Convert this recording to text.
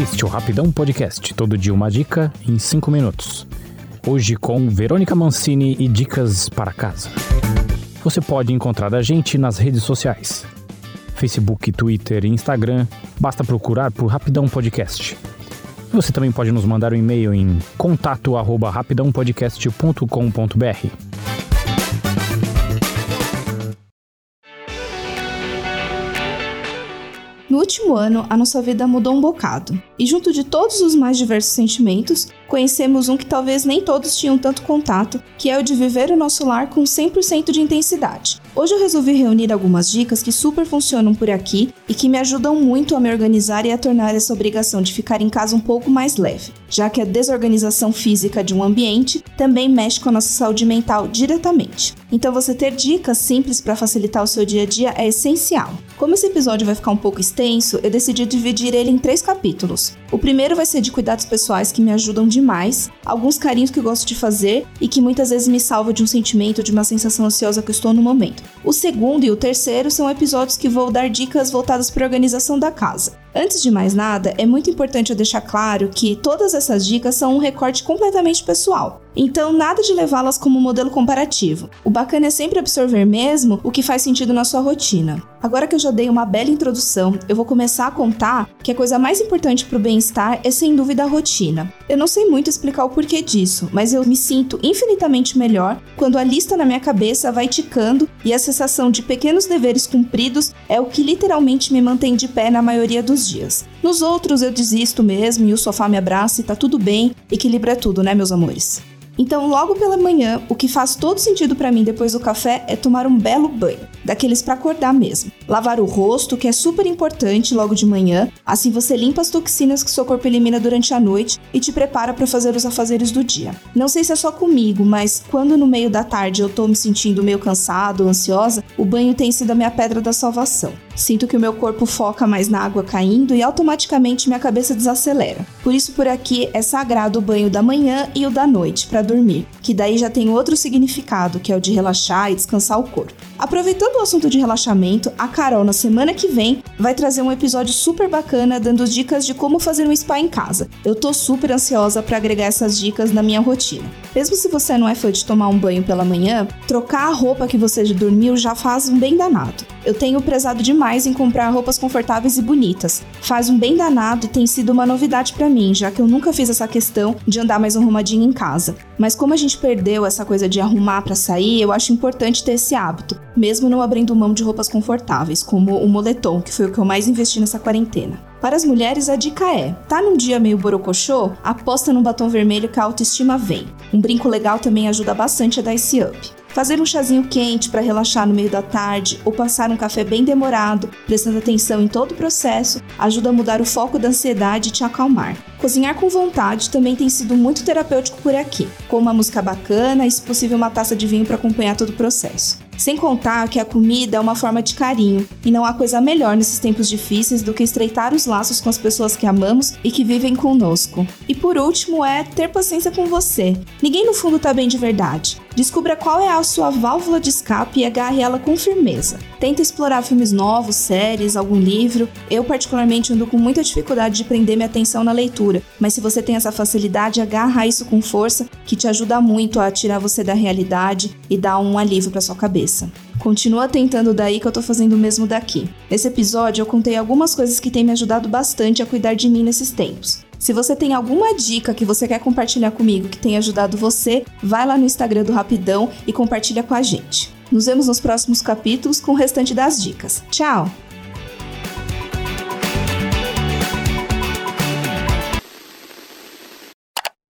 Este é o Rapidão Podcast, todo dia uma dica em 5 minutos. Hoje com Verônica Mancini e dicas para casa. Você pode encontrar a gente nas redes sociais. Facebook, Twitter e Instagram, basta procurar por Rapidão Podcast. Você também pode nos mandar um e-mail em contato@rapidãopodcast.com.br. No último ano, a nossa vida mudou um bocado. E junto de todos os mais diversos sentimentos, conhecemos um que talvez nem todos tinham tanto contato, que é o de viver o nosso lar com 100% de intensidade. Hoje eu resolvi reunir algumas dicas que super funcionam por aqui e que me ajudam muito a me organizar e a tornar essa obrigação de ficar em casa um pouco mais leve, já que a desorganização física de um ambiente também mexe com a nossa saúde mental diretamente. Então você ter dicas simples para facilitar o seu dia a dia é essencial. Como esse episódio vai ficar um pouco extenso, eu decidi dividir ele em três capítulos. O primeiro vai ser de cuidados pessoais que me ajudam demais, alguns carinhos que eu gosto de fazer e que muitas vezes me salva de um sentimento, de uma sensação ansiosa que eu estou no momento. O segundo e o terceiro são episódios que vou dar dicas voltadas para a organização da casa. Antes de mais nada, é muito importante eu deixar claro que todas essas dicas são um recorte completamente pessoal. Então, nada de levá-las como modelo comparativo. O bacana é sempre absorver mesmo o que faz sentido na sua rotina. Agora que eu já dei uma bela introdução, eu vou começar a contar que a coisa mais importante para o bem-estar é sem dúvida a rotina. Eu não sei muito explicar o porquê disso, mas eu me sinto infinitamente melhor quando a lista na minha cabeça vai ticando e a sensação de pequenos deveres cumpridos é o que literalmente me mantém de pé na maioria dos dias. Nos outros eu desisto mesmo e o sofá me abraça e tá tudo bem, equilibra tudo, né, meus amores? Então, logo pela manhã, o que faz todo sentido para mim depois do café é tomar um belo banho, daqueles para acordar mesmo. Lavar o rosto, que é super importante logo de manhã, assim você limpa as toxinas que seu corpo elimina durante a noite e te prepara para fazer os afazeres do dia. Não sei se é só comigo, mas quando no meio da tarde eu tô me sentindo meio cansado, ansiosa, o banho tem sido a minha pedra da salvação. Sinto que o meu corpo foca mais na água caindo e automaticamente minha cabeça desacelera. Por isso, por aqui é sagrado o banho da manhã e o da noite para dormir, que daí já tem outro significado, que é o de relaxar e descansar o corpo. Aproveitando o assunto de relaxamento, a Carol na semana que vem vai trazer um episódio super bacana dando dicas de como fazer um spa em casa. Eu tô super ansiosa para agregar essas dicas na minha rotina. Mesmo se você não é fã de tomar um banho pela manhã, trocar a roupa que você dormiu já faz um bem danado. Eu tenho prezado demais em comprar roupas confortáveis e bonitas. Faz um bem danado e tem sido uma novidade para mim, já que eu nunca fiz essa questão de andar mais arrumadinho em casa. Mas como a gente perdeu essa coisa de arrumar para sair, eu acho importante ter esse hábito, mesmo abrindo mão de roupas confortáveis, como o moletom, que foi o que eu mais investi nessa quarentena. Para as mulheres, a dica é: tá num dia meio borocochô? Aposta no batom vermelho que a autoestima vem. Um brinco legal também ajuda bastante a dar esse up. Fazer um chazinho quente para relaxar no meio da tarde ou passar um café bem demorado, prestando atenção em todo o processo, ajuda a mudar o foco da ansiedade e te acalmar. Cozinhar com vontade também tem sido muito terapêutico por aqui, com uma música bacana e, se possível, uma taça de vinho para acompanhar todo o processo. Sem contar que a comida é uma forma de carinho, e não há coisa melhor nesses tempos difíceis do que estreitar os laços com as pessoas que amamos e que vivem conosco. E por último é ter paciência com você. Ninguém no fundo tá bem de verdade. Descubra qual é a sua válvula de escape e agarre ela com firmeza. Tenta explorar filmes novos, séries, algum livro. Eu, particularmente, ando com muita dificuldade de prender minha atenção na leitura, mas se você tem essa facilidade, agarra isso com força, que te ajuda muito a tirar você da realidade e dar um alívio para sua cabeça. Continua tentando daí que eu tô fazendo o mesmo daqui. Nesse episódio eu contei algumas coisas que têm me ajudado bastante a cuidar de mim nesses tempos. Se você tem alguma dica que você quer compartilhar comigo que tenha ajudado você, vai lá no Instagram do Rapidão e compartilha com a gente. Nos vemos nos próximos capítulos com o restante das dicas. Tchau!